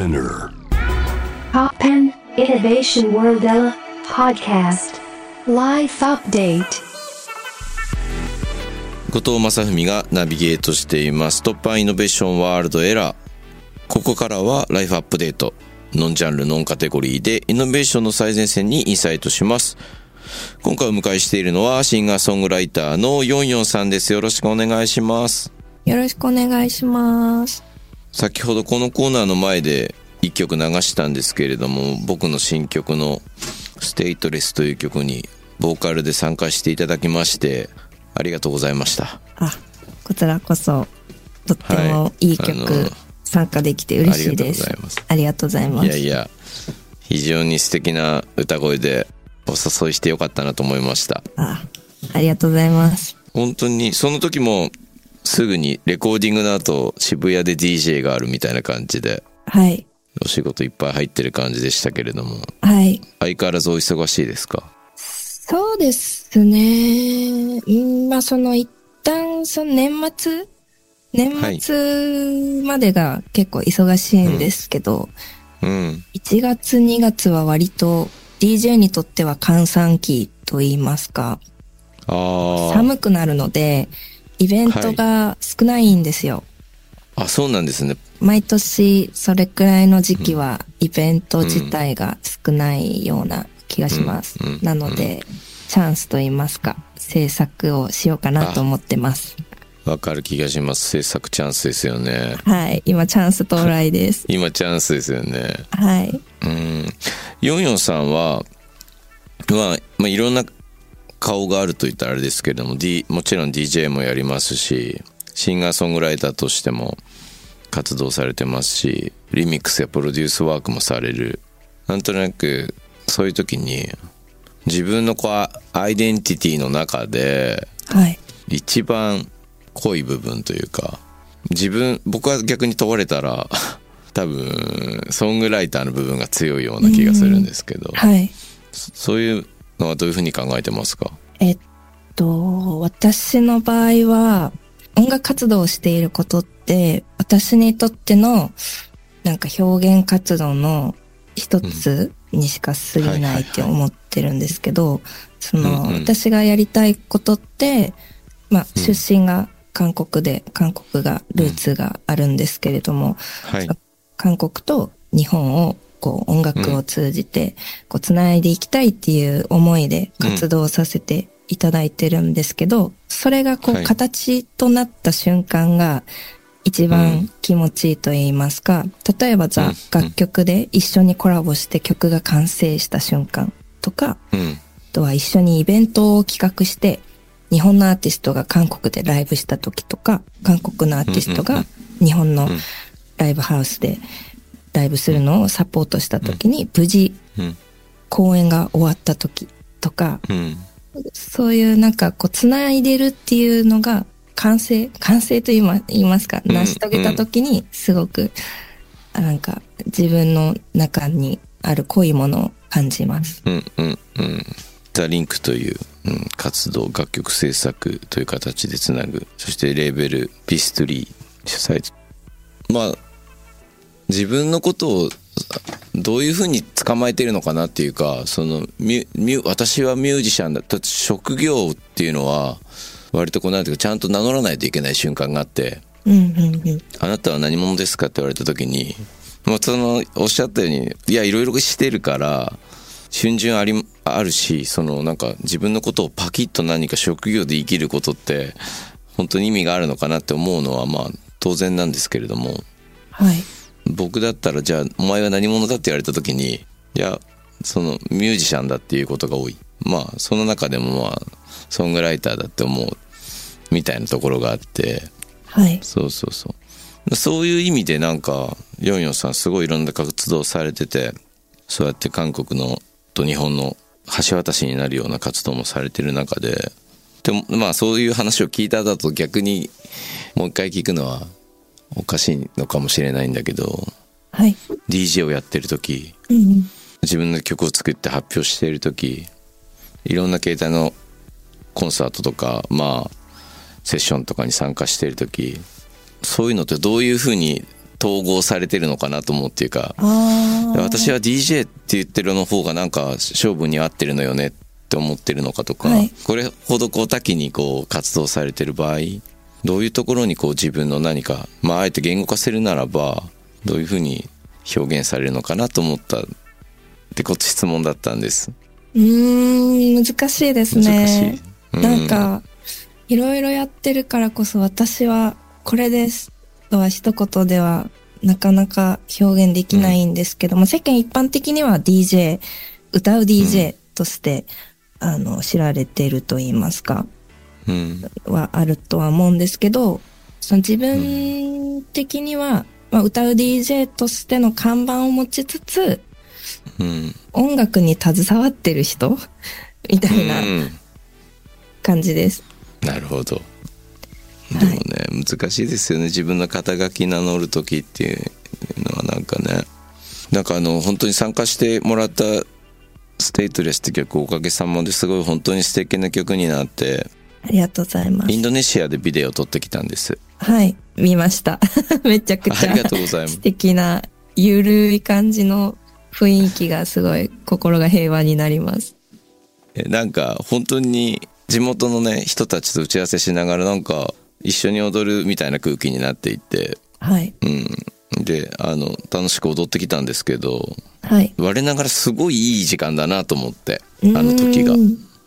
Spinner. Poppen Innovation World podcast. Life update. 後藤正文がナビゲートしています突破イノベーションワールドエラーここからはライフアップデートノンジャンルノンカテゴリーでイノベーションの最前線にインサイトします今回お迎えしているのはシンガーソングライターのヨンヨンさんですよろしくお願いしますよろしくお願いします。先ほどこのコーナーの前で一曲流したんですけれども僕の新曲の「ステイトレス」という曲にボーカルで参加していただきましてありがとうございましたあ、こちらこそ、とってもいい曲、はい参加できて嬉しいです。ありがとうございますありがとうございます。いやいや非常に素敵な歌声でお誘いしてよかったなと思いましたあ、ありがとうございます。本当にその時もすぐにレコーディングの後渋谷で DJ があるみたいな感じではい。お仕事いっぱい入ってる感じでしたけれどもはい。相変わらずお忙しいですか？そうですね。うんまあ、その一旦、その年末年末までが結構忙しいんですけど、うん1月2月は割と DJ にとっては閑散期と言いますか、あ寒くなるので、イベントが少ないんですよ。ああそうなんですね毎年それくらいの時期はイベント自体が少ないような気がします。うんうんなので、チャンスと言いますか、制作をしようかなと思ってます。わかる気がします制作チャンスですよねはい。今チャンス到来です。今チャンスですよねはい。うん。ヨンヨンさんは、まあ、まあ、いろんな顔があると言ったらあれですけれども、D、もちろん DJ もやりますし、シンガーソングライターとしても活動されてますし、リミックスやプロデュースワークもされる。なんとなく、そういう時に、自分のこう、アイデンティティの中で、はい。一番濃い部分というか自分僕は逆に問われたら 多分ソングライターの部分が強いような気がするんですけどはい。そそういうのはどういうふうに考えてますか？えっと、私の場合は、音楽活動をしていることって、私にとっての、なんか表現活動の一つにしか過ぎないいって思ってるんですけど、その、うんうん。私がやりたいことって、まあ、うん。出身が韓国で、韓国がルーツがあるんですけれども、はい韓国と日本をこう音楽を通じてこう繋いでいきたいっていう思いで活動させていただいてるんですけど、それがこう形となった瞬間が一番気持ちいいと言いますか、例えばじゃうんあ楽曲で一緒にコラボして曲が完成した瞬間とか、あとは一緒にイベントを企画して、日本のアーティストが韓国でライブした時とか、韓国のアーティストが日本のライブハウスでライブするのをサポートした時に、無事うん。公演が終わった時とか、うん。そういうなんかこう繋いでるっていうのが完成、完成と言いますか、うん。成し遂げた時にすごく、あなんか自分の中にある濃いものを感じます。うんうんうん。ザ・リンクという、うん、活動楽曲制作という形でつなぐ。そしてレーベルビストリー主催。まあ自分のことをどういうふうに捕まえてるのかなっていうかその私はミュージシャンだだって職業っていうのは割とこうなんていうかちゃんと名乗らないといけない瞬間があってうんうんうん。あなたは何者ですか？って言われた時に、まあ、そのおっしゃったようにいやいろいろしてるから春巡ありあるしそのなんか自分のことをパキッと何か職業で生きることって本当に意味があるのかなって思うのはまあ当然なんですけれどもはい。僕だったらじゃあお前は何者だって言われた時にいやそのミュージシャンだっていうことが多い。まあその中でもまあソングライターだって思うみたいなところがあって。はい。そうそうそう。そういう意味でなんかヨンヨンさんすごいいろんな活動されててそうやって韓国のと日本の橋渡しになるような活動もされてる中で。でもまあそういう話を聞いた後と逆にもう一回聞くのはおかしいのかもしれないんだけどはい。DJ をやってる時うんうん。自分の曲を作って発表している時いろんな携帯のコンサートとかまあセッションとかに参加している時そういうのってどういうふうに統合されてるのかなと思うっていうか。私は DJ って言ってるの方がなんか勝負に合ってるのよねって思ってるのかとか、はいこれほどこう多岐にこう活動されてる場合どういうところにこう自分の何かまああえて言語化するならばどういうふうに表現されるのかなと思ったってこと質問だったんです。うーん、難しいですね。難しい、うん。なんか、いろいろやってるからこそ私はこれですとは一言ではなかなか表現できないんですけども、世間一般的には DJ、歌う DJ として、あの、知られていると言いますか、うんはあるとは思うんですけど、その自分的には、まあ、歌う DJ としての看板を持ちつつ、うん音楽に携わってる人みたいなうん感じです。なるほど。い。でもね、難しいですよね。自分の肩書き名乗る時っていうのはなんかね。なんかあの本当に参加してもらった「ステイトレス」って曲おかげさまですごい本当に素敵な曲になってありがとうございますイ。ンドネシアでビデオを撮ってきたんですはい、見ました。めちゃくちゃありがとうございます素敵な、ゆるい感じの雰囲気がすごい心が平和になります。えなんか本当に地元のね人たちと打ち合わせしながらなんか一緒に踊るみたいな空気になっていってはい。うんであの楽しく踊ってきたんですけどはい。我ながらすごいいい時間だなと思ってあの時が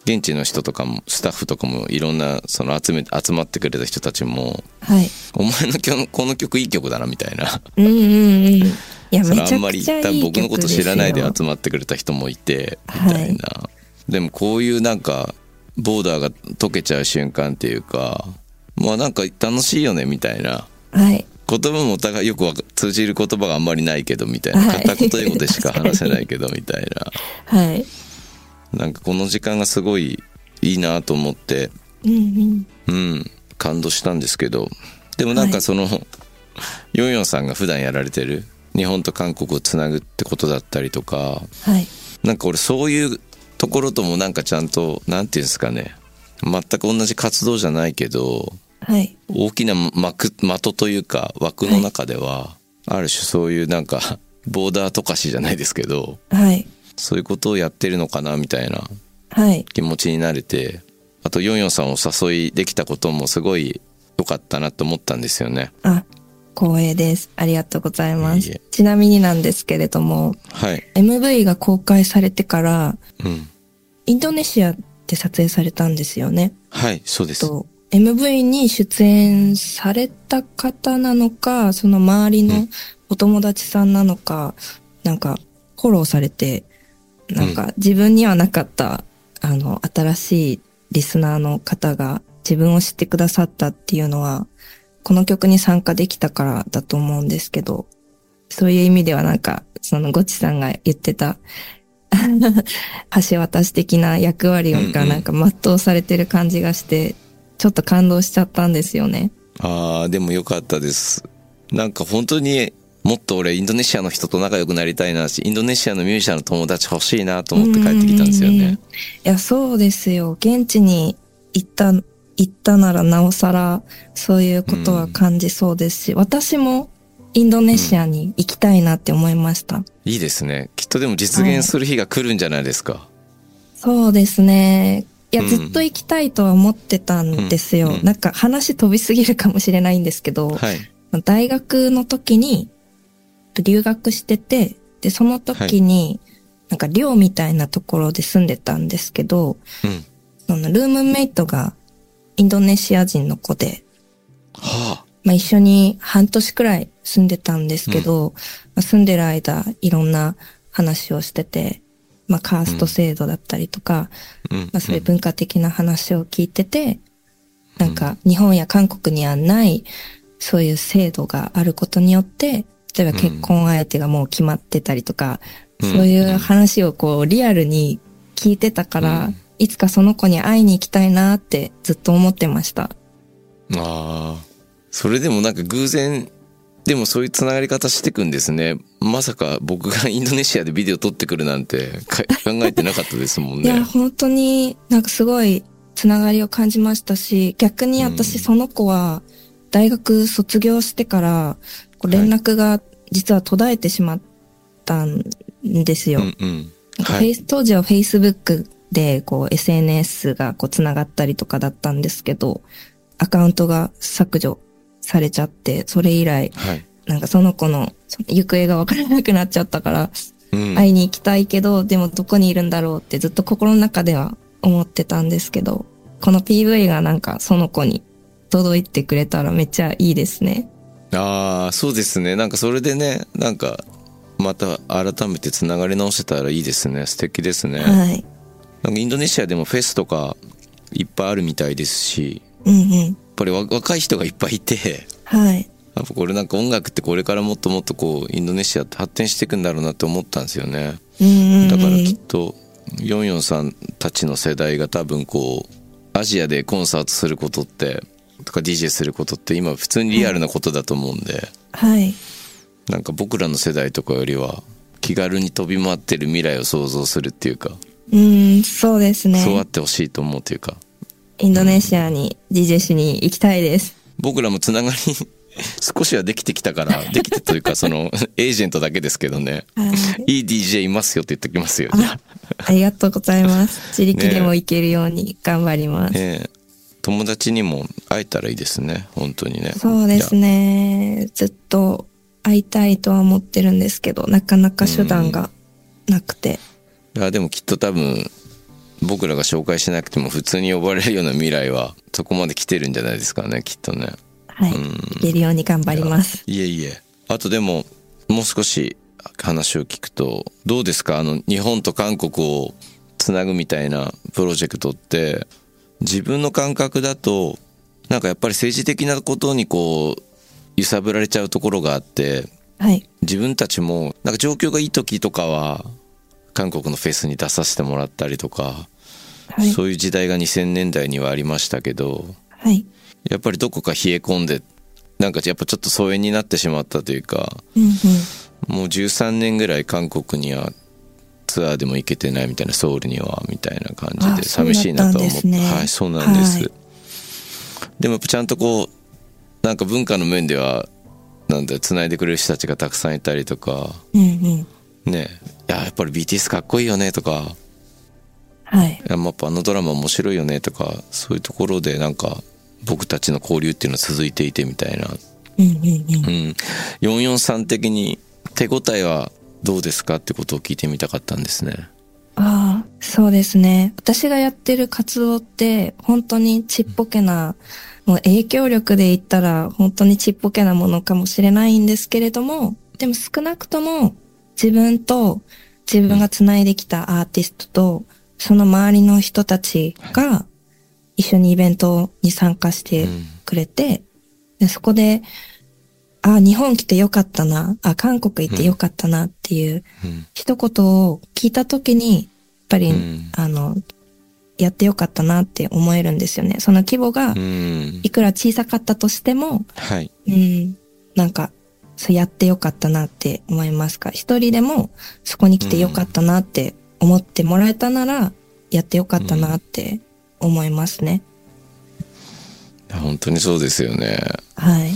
現地の人とかもスタッフとかもいろんなその集め集まってくれた人たちもはい。「お前のこの曲いい曲だな」みたいなうんうんうん。いや、そめちゃれあんまりくちゃいい曲ですよ。多分僕のこと知らないで集まってくれた人もいてみたいな、でもこういうなんかボーダーが解けちゃう瞬間っていうかまあなんか楽しいよねみたいなはい。言葉もお互いよく通じる言葉があんまりないけどみたいなはい片言英語でしか話せないけどみたいな はい。なんかこの時間がすごいいいなと思ってうんうん。うん感動したんですけどでもなんはいかその、ヨンヨンさんが普段やられてる日本と韓国をつなぐってことだったりとかはい。なんか俺そういうところともなんかちゃんとなんていうんですかね全く同じ活動じゃないけどはい。大きな幕的というか枠の中では、ある種そういうなんかボーダーとかしじゃないですけどはい。そういうことをやってるのかなみたいなはい。気持ちになれてあとヨンヨンさんをお誘いできたこともすごい良かったなと思ったんですよねあ、光栄です。ありがとうございまいえいす。ちなみになんですけれども、はい MV が公開されてから、うんインドネシアで撮影されたんですよね。はいそうですと MV に出演された方なのか、その周りのお友達さんなのか、なんかフォローされて、なんか自分にはなかった、あの、新しいリスナーの方が自分を知ってくださったっていうのは、この曲に参加できたからだと思うんですけど、そういう意味ではなんか、そのゴチさんが言ってた、橋渡し的な役割がなんか全うされてる感じがして、ちょっと感動しちゃったんですよね。ああでも良かったです。なんか本当にもっと俺インドネシアの人と仲良くなりたいなしインドネシアのミュージシャンの友達欲しいなと思って帰ってきたんですよね。いや、そうですよ。現地に行った、行ったならなおさら、そういうことは感じそうですし、私もインドネシアに行きたいなって思いました。いいですね。きっとでも実現する日が来るんじゃないですか、そうですね。いや、うん。ずっと行きたいとは思ってたんですよ。うんうん。なんか話飛びすぎるかもしれないんですけど、はい。大学の時に留学してて、で、その時に、なんか寮みたいなところで住んでたんですけど、うん。そのルームメイトがインドネシア人の子で、はまあ一緒に半年くらい住んでたんですけど、まあ住んでる間いろんな話をしてて、まあカースト制度だったりとか、あ、うん。まあそういう文化的な話を聞いてて、なんか日本や韓国にはないそういう制度があることによって、例えば結婚相手がもう決まってたりとか、うん。そういう話をこうリアルに聞いてたから、うん。いつかその子に会いに行きたいなってずっと思ってました。ああ。それでもなんか偶然でもそういうつながり方してくんですね。まさか僕がインドネシアでビデオ撮ってくるなんてか 考えてなかったですもんいや、ね本当になんかすごいつながりを感じましたし、逆に私うん。その子は大学卒業してから、連絡が実は途絶えてしまったんですよ。うんうん。なんかはい。フェイス当時は Facebook でこう SNS がこう繋がったりとかだったんですけど、アカウントが削除されちゃって、それ以来、はい。なんかその子の行方がわからなくなっちゃったから、うん。会いに行きたいけど、でもどこにいるんだろうってずっと心の中では思ってたんですけど、この PV がなんかその子に届いてくれたらめっちゃいいですね。ああ、そうですね。なんかそれでね、なんか、また改めてつながり直せたらいいですね。素敵ですね。はい。なんかインドネシアでもフェスとかいっぱいあるみたいですし、うんうん。やっぱりわ若い人がいっぱいいて、はい。やっぱこれなんか音楽ってこれからもっともっとこうインドネシアって発展していくんだろうなって思ったんですよね。うんうんうん。だからきっとヨンヨンさんたちの世代が多分こうアジアでコンサートすることってとか DJ することって今普通にリアルなことだと思うんで、はい。なんか僕らの世代とかよりは気軽に飛び回ってる未来を想像するっていうか、うん、そうですね。そうあってほしいと思うというかインドネシアに DJ しに行きたいです。僕らもつながり 少しはできてきたからできてというかそのエージェントだけですけどねはい。いい DJ いますよって言ってきますよあありがとうございます。自力でも行けるように頑張ります。ええ友達にも会えたらいいですね本当にねそうですね。ずっと会いたいとは思ってるんですけど、なかなか手段がなくて。いやでもきっと多分僕らが紹介しなくても普通に呼ばれるような未来はそこまで来てるんじゃないですかねきっとねはい。行けるように頑張ります。いえいえあとでももう少し話を聞くとどうですか？あの日本と韓国をつなぐみたいなプロジェクトって自分の感覚だとなんかやっぱり政治的なことにこう揺さぶられちゃうところがあってはい。自分たちもなんか状況がいい時とかは韓国のフェスに出させてもらったりとか、はい。そういう時代が2000年代にはありましたけどはい。やっぱりどこか冷え込んでなんかやっぱちょっと疎遠になってしまったというかうんうん。もう13年ぐらい韓国にはツアーでも行けてないみたいなソウルにはみたいな感じあで寂しいなとは思って、ねはいそうなんです、はいでもちゃんとこうなんか文化の面ではなんだ繋いでくれる人たちがたくさんいたりとかうんうん。ねいややっぱり BTS かっこいいよねとかはい。やっぱあのドラマ面白いよねとかそういうところでなんか僕たちの交流っていうのは続いていてみたいなうんうんうん。うん443的に手応えはどうですかってことを聞いてみたかったんですね。ああ、そうですね。私がやってる活動って、本当にちっぽけな、もう影響力で言ったら、本当にちっぽけなものかもしれないんですけれども、でも少なくとも、自分と、自分が繋いできたアーティストと、その周りの人たちが、一緒にイベントに参加してくれて、でそこで、あ、日本来てよかったな、あ、韓国行ってよかったなっていう、うん。一言を聞いたときに、やっぱり、うん。あの、やってよかったなって思えるんですよね。その規模がうん。いくら小さかったとしても、はい。うん、なんか、そうやってよかったなって思いますか？一人でもそこに来てよかったなって思ってもらえたなら、やってよかったなって思いますね。本当にそうですよねはい。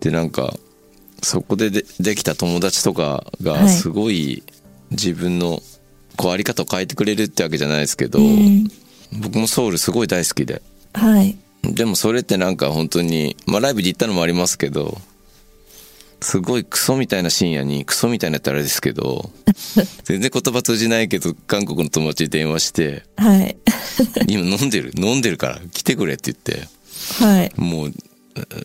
でなんかそこででできた友達とかはいがすごい自分のこうあり方を変えてくれるってわけじゃないですけど、うん、僕もソウルすごい大好きではい。でもそれってなんか本当にまあライブで行ったのもありますけどすごいクソみたいな深夜にクソみたいなってあれですけど 全然言葉通じないけど韓国の友達に電話してはい。「今飲んでる？飲んでるから来てくれ」って言ってはい。もう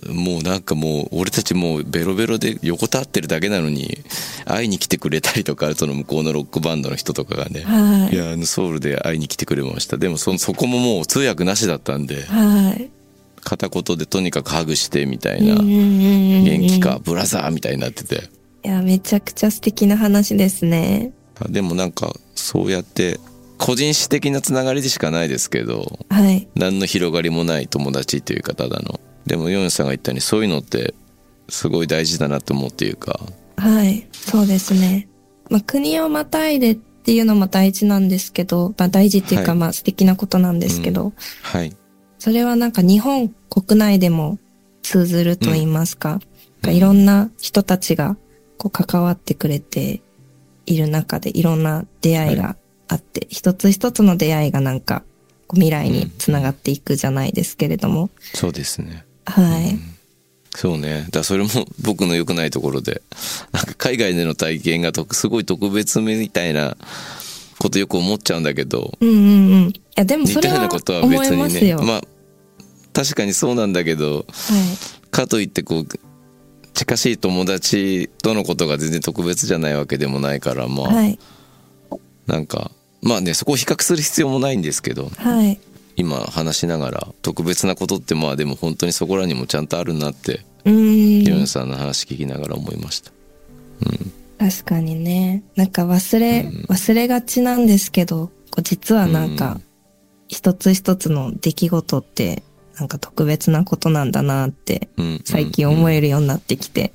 もうなんかもう俺たちもうベロベロで横たわってるだけなのに会いに来てくれたりとかその向こうのロックバンドの人とかがね、はいいやあのソウルで会いに来てくれましたでもそそこももう通訳なしだったんではい。片言でとにかくハグしてみたいな元気かブラザーみたいになってていや、めちゃくちゃ素敵な話ですね。あでもなんかそうやって個人史的なつながりでしかないですけどはい。何の広がりもない友達というかただの。でもヨンさんが言ったようにそういうのってすごい大事だなと思うっていうか。はい。そうですね。まあ、国をまたいでっていうのも大事なんですけど、まあ、大事っていうか、はい。まあ、素敵なことなんですけど、はい。それはなんか日本国内でも通ずると言いますか、かいろんな人たちがこう関わってくれている中でいろんな出会いがあって、一つ一つの出会いがなんか未来につながっていくじゃないですけれども。そうですね。はい。そうね。だからそれも僕の良くないところで、なんか海外での体験がとすごい特別みたいなことよく思っちゃうんだけど、うんうんうん。いや、でも似それはたようなことは思別にね。いますよ。まあ、確かにそうなんだけど、はい。かといってこう、近しい友達とのことが全然特別じゃないわけでもないから、まあ、はい。なんか、まあね、そこを比較する必要もないんですけど、はい。今話しながら特別なことってまあでも本当にそこらにもちゃんとあるなって、うーん。ヨンさんの話聞きながら思いました。確かにね。なんか忘れ、忘れがちなんですけど、こう実はなんうか、一つ一つの出来事って、なんか特別なことなんだなって、うん最近思えるようになってきて。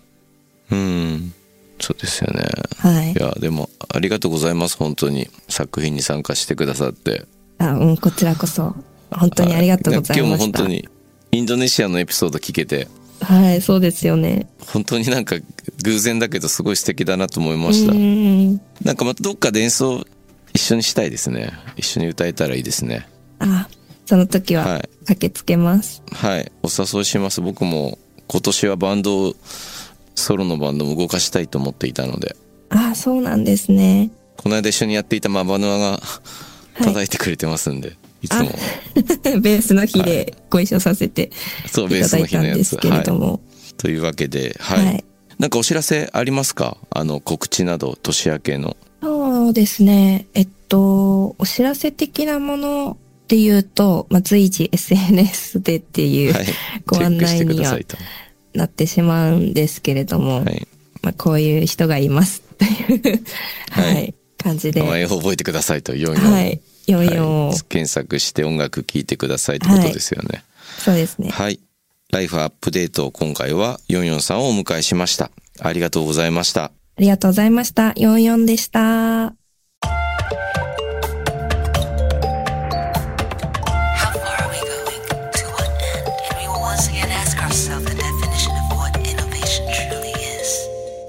うん。そうですよね。はいい。や、でも、ありがとうございます、本当に。作品に参加してくださって。あ、うん、こちらこそ。本当にありがとうございました。今日も本当に、インドネシアのエピソード聞けて、はい、そうですよね。本当になんか偶然だけどすごい素敵だなと思いまうした。ーん。なんかまたどっかで演奏一緒にしたいですね。一緒に歌えたらいいですね。あ、その時ははい駆けつけます。はい。お誘いします。僕も今年はバンドを、ソロのバンドも動かしたいと思っていたので、あ、そうなんですね。この間一緒にやっていたマバヌアが叩いてくれてますんで、い、つも。ベースの日でご一緒させてそう、いベースただいたんの日のやつ。ですけれどはい。も。というわけで、はい。はいなんかお知らせありますか？あの、告知など、年明けの。そうですね。えっと、お知らせ的なもので言うと、まあ、随時 SNS でっていう、はい。チご案内にはくださいと。なってしまうんですけれども、はい。まあ、こういう人がいますという、は、はいい感じで、は名前を覚えてくださいと、44。い、44を、はい検索して音楽聴いてくださいってことですよね。そうですね。はい。ライフアップデート、今回は44さんをお迎えしました。ありがとうございました。ありがとうございました。44でした。